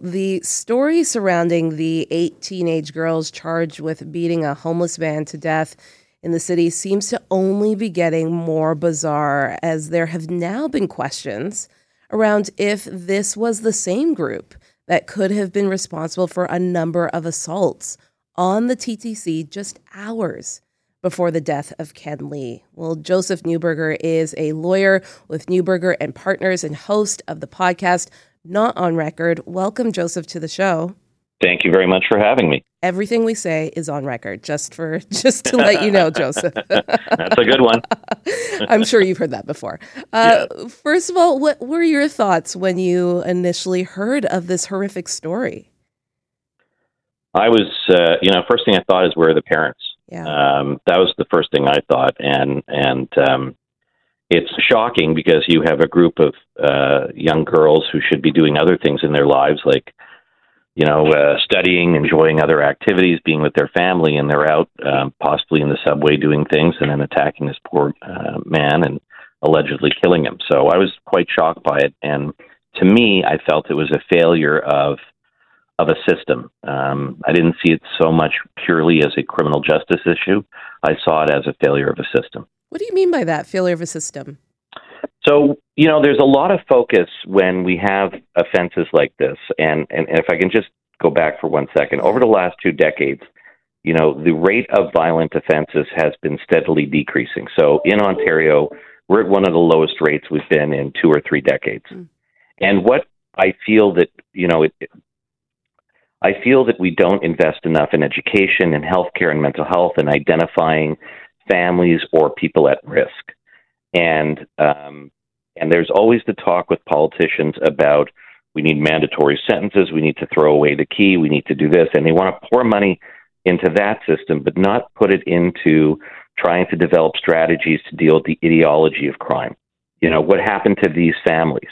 The story surrounding the eight teenage girls charged with beating a homeless man to death in the city seems to only be getting more bizarre as there have now been questions around if this was the same group that could have been responsible for a number of assaults on the TTC just hours before the death of Ken Lee. Well, Joseph Neuberger is a lawyer with Neuberger and Partners and host of the podcast not on record. Welcome, Joseph, to the show. Thank you very much for having me. Everything we say is on record, just for just to let you know, Joseph. That's a good one. I'm sure you've heard that before. Uh, yeah. First of all, what were your thoughts when you initially heard of this horrific story? I was, uh, you know, first thing I thought is where are the parents? Yeah. Um, that was the first thing I thought, and and um, it's shocking because you have a group of uh, young girls who should be doing other things in their lives, like you know, uh, studying, enjoying other activities, being with their family, and they're out um, possibly in the subway doing things, and then attacking this poor uh, man and allegedly killing him. So I was quite shocked by it, and to me, I felt it was a failure of of a system. Um, I didn't see it so much purely as a criminal justice issue. I saw it as a failure of a system. What do you mean by that, failure of a system? So, you know, there's a lot of focus when we have offenses like this. And, and, and if I can just go back for one second, over the last two decades, you know, the rate of violent offenses has been steadily decreasing. So in Ontario, we're at one of the lowest rates we've been in two or three decades. Mm. And what I feel that, you know, it, I feel that we don't invest enough in education and healthcare and mental health and identifying families or people at risk. And um, and there's always the talk with politicians about we need mandatory sentences, we need to throw away the key, we need to do this, and they want to pour money into that system, but not put it into trying to develop strategies to deal with the ideology of crime. You know, what happened to these families?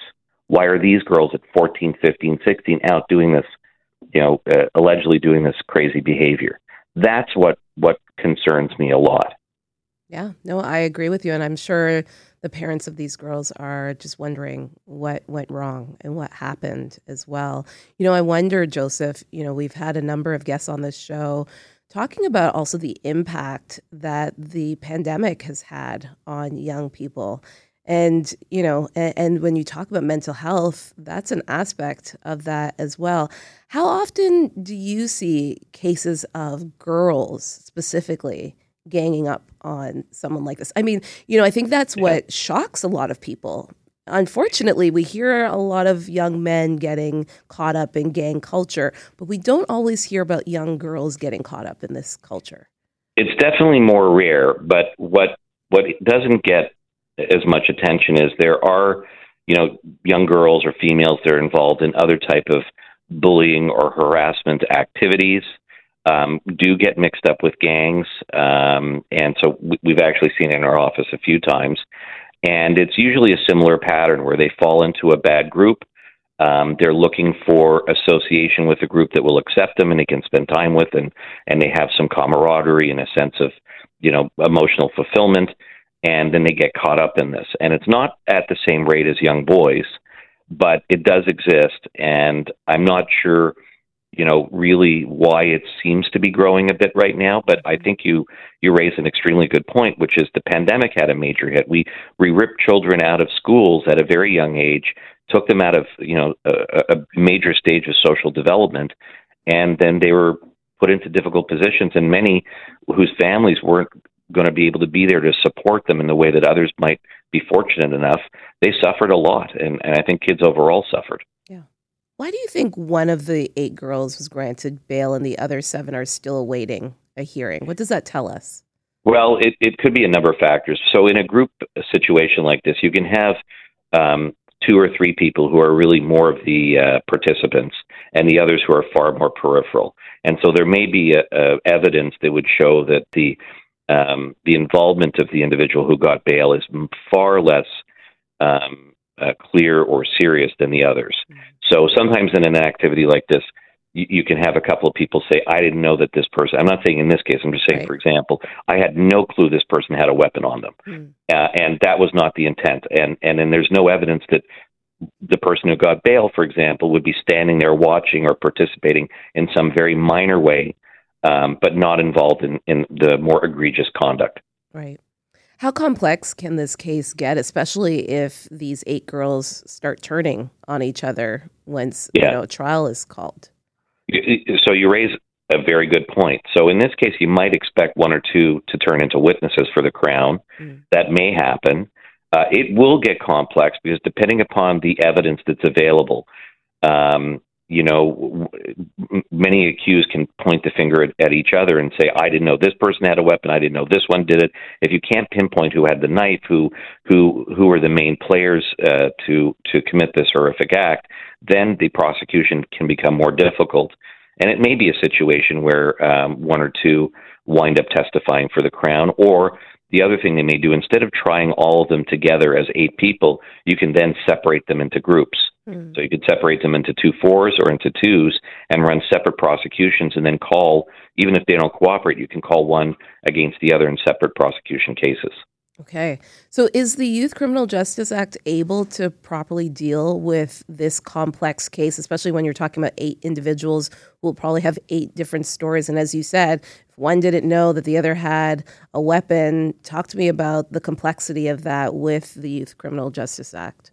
Why are these girls at 14, 15, 16 out doing this, you know, uh, allegedly doing this crazy behavior? That's what, what concerns me a lot. Yeah, no, I agree with you. And I'm sure the parents of these girls are just wondering what went wrong and what happened as well. You know, I wonder, Joseph, you know, we've had a number of guests on this show talking about also the impact that the pandemic has had on young people. And, you know, and, and when you talk about mental health, that's an aspect of that as well. How often do you see cases of girls specifically? Ganging up on someone like this. I mean, you know, I think that's what yeah. shocks a lot of people. Unfortunately, we hear a lot of young men getting caught up in gang culture, but we don't always hear about young girls getting caught up in this culture. It's definitely more rare, but what what doesn't get as much attention is there are, you know, young girls or females that are involved in other type of bullying or harassment activities um, do get mixed up with gangs, um, and so we've actually seen it in our office a few times. And it's usually a similar pattern where they fall into a bad group. Um, they're looking for association with a group that will accept them and they can spend time with, and and they have some camaraderie and a sense of, you know, emotional fulfillment. And then they get caught up in this, and it's not at the same rate as young boys, but it does exist. And I'm not sure you know really why it seems to be growing a bit right now but i think you you raise an extremely good point which is the pandemic had a major hit. We we ripped children out of schools at a very young age took them out of you know a, a major stage of social development and then they were put into difficult positions and many whose families weren't going to be able to be there to support them in the way that others might be fortunate enough they suffered a lot and, and i think kids overall suffered why do you think one of the eight girls was granted bail and the other seven are still awaiting a hearing? What does that tell us? Well, it, it could be a number of factors. So, in a group situation like this, you can have um, two or three people who are really more of the uh, participants and the others who are far more peripheral. And so, there may be a, a evidence that would show that the um, the involvement of the individual who got bail is far less um, uh, clear or serious than the others. So sometimes in an activity like this, you, you, can have a couple of people say, "I didn't know that this person." I'm not saying in this case. I'm just saying, right. for example, I had no clue this person had a weapon on them, mm-hmm. uh, and that was not the intent. And and then there's no evidence that the person who got bail, for example, would be standing there watching or participating in some very minor way, um, but not involved in, in the more egregious conduct. Right. How complex can this case get, especially if these eight girls start turning on each other once yeah. you know a trial is called? So you raise a very good point. So in this case, you might expect one or two to turn into witnesses for the crown. Mm. That may happen. Uh, it will get complex because depending upon the evidence that's available, um, you know, many accused can point the finger at, at, each other and say, "I didn't know this person had a weapon. I didn't know this one did it." If you can't pinpoint who had the knife, who who who are the main players uh, to to commit this horrific act, then the prosecution can become more difficult. And it may be a situation where um, one or two wind up testifying for the crown, or the other thing they may do, instead of trying all of them together as eight people, you can then separate them into groups. Mm. So you could separate them into two fours or into twos and run separate prosecutions and then call, even if they don't cooperate, you can call one against the other in separate prosecution cases. Okay. So is the Youth Criminal Justice Act able to properly deal with this complex case, especially when you're talking about eight individuals who will probably have eight different stories? And as you said, if one didn't know that the other had a weapon, talk to me about the complexity of that with the Youth Criminal Justice Act.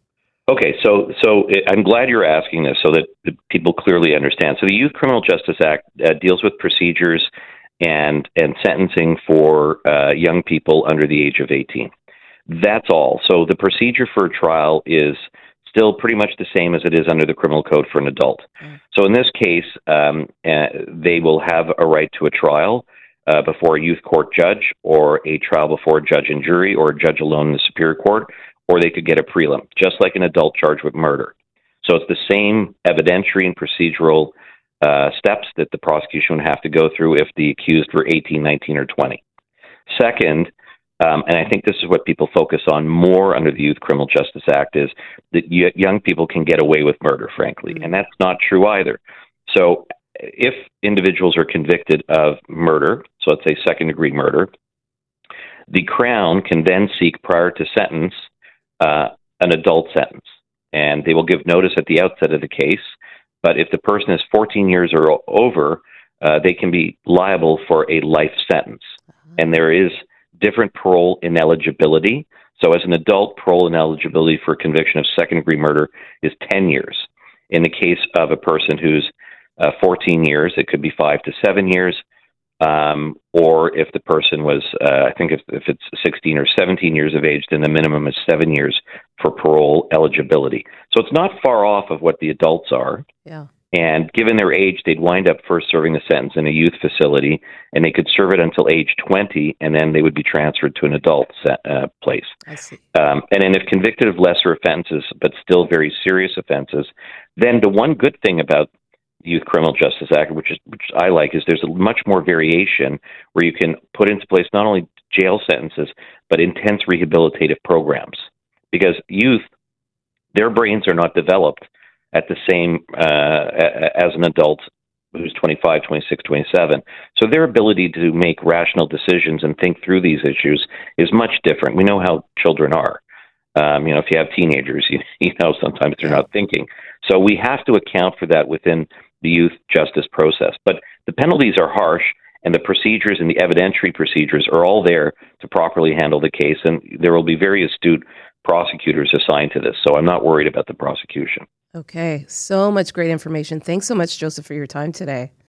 Okay, so so I'm glad you're asking this so that people clearly understand. So the Youth Criminal Justice Act uh, deals with procedures and and sentencing for uh, young people under the age of 18. That's all. So the procedure for a trial is still pretty much the same as it is under the criminal code for an adult. Mm. So in this case, um, uh, they will have a right to a trial uh, before a youth court judge, or a trial before a judge and jury, or a judge alone in the superior court, or they could get a prelim, just like an adult charged with murder. So it's the same evidentiary and procedural uh, steps that the prosecution would have to go through if the accused were 18, 19, or 20. Second, um, and I think this is what people focus on more under the Youth Criminal Justice Act is that young people can get away with murder, frankly, mm-hmm. and that's not true either. So, if individuals are convicted of murder, so let's say second degree murder, the Crown can then seek prior to sentence uh, an adult sentence, and they will give notice at the outset of the case but if the person is 14 years or over, uh, they can be liable for a life sentence. Uh-huh. And there is different parole ineligibility. So, as an adult, parole ineligibility for conviction of second degree murder is 10 years. In the case of a person who's uh, 14 years, it could be five to seven years. Um, or if the person was, uh, I think if, if it's 16 or 17 years of age, then the minimum is seven years for parole eligibility. So it's not far off of what the adults are. Yeah. And given their age, they'd wind up first serving the sentence in a youth facility, and they could serve it until age 20, and then they would be transferred to an adult set, uh, place. I see. Um, and then, if convicted of lesser offenses, but still very serious offenses, then the one good thing about Youth Criminal Justice Act, which is which I like, is there's much more variation where you can put into place not only jail sentences but intense rehabilitative programs because youth, their brains are not developed at the same uh, as an adult who's 25, 26, 27. So their ability to make rational decisions and think through these issues is much different. We know how children are. Um, you know, if you have teenagers, you, you know sometimes they're not thinking. So we have to account for that within the youth justice process. But the penalties are harsh, and the procedures and the evidentiary procedures are all there to properly handle the case. And there will be very astute prosecutors assigned to this. So I'm not worried about the prosecution. Okay. So much great information. Thanks so much, Joseph, for your time today.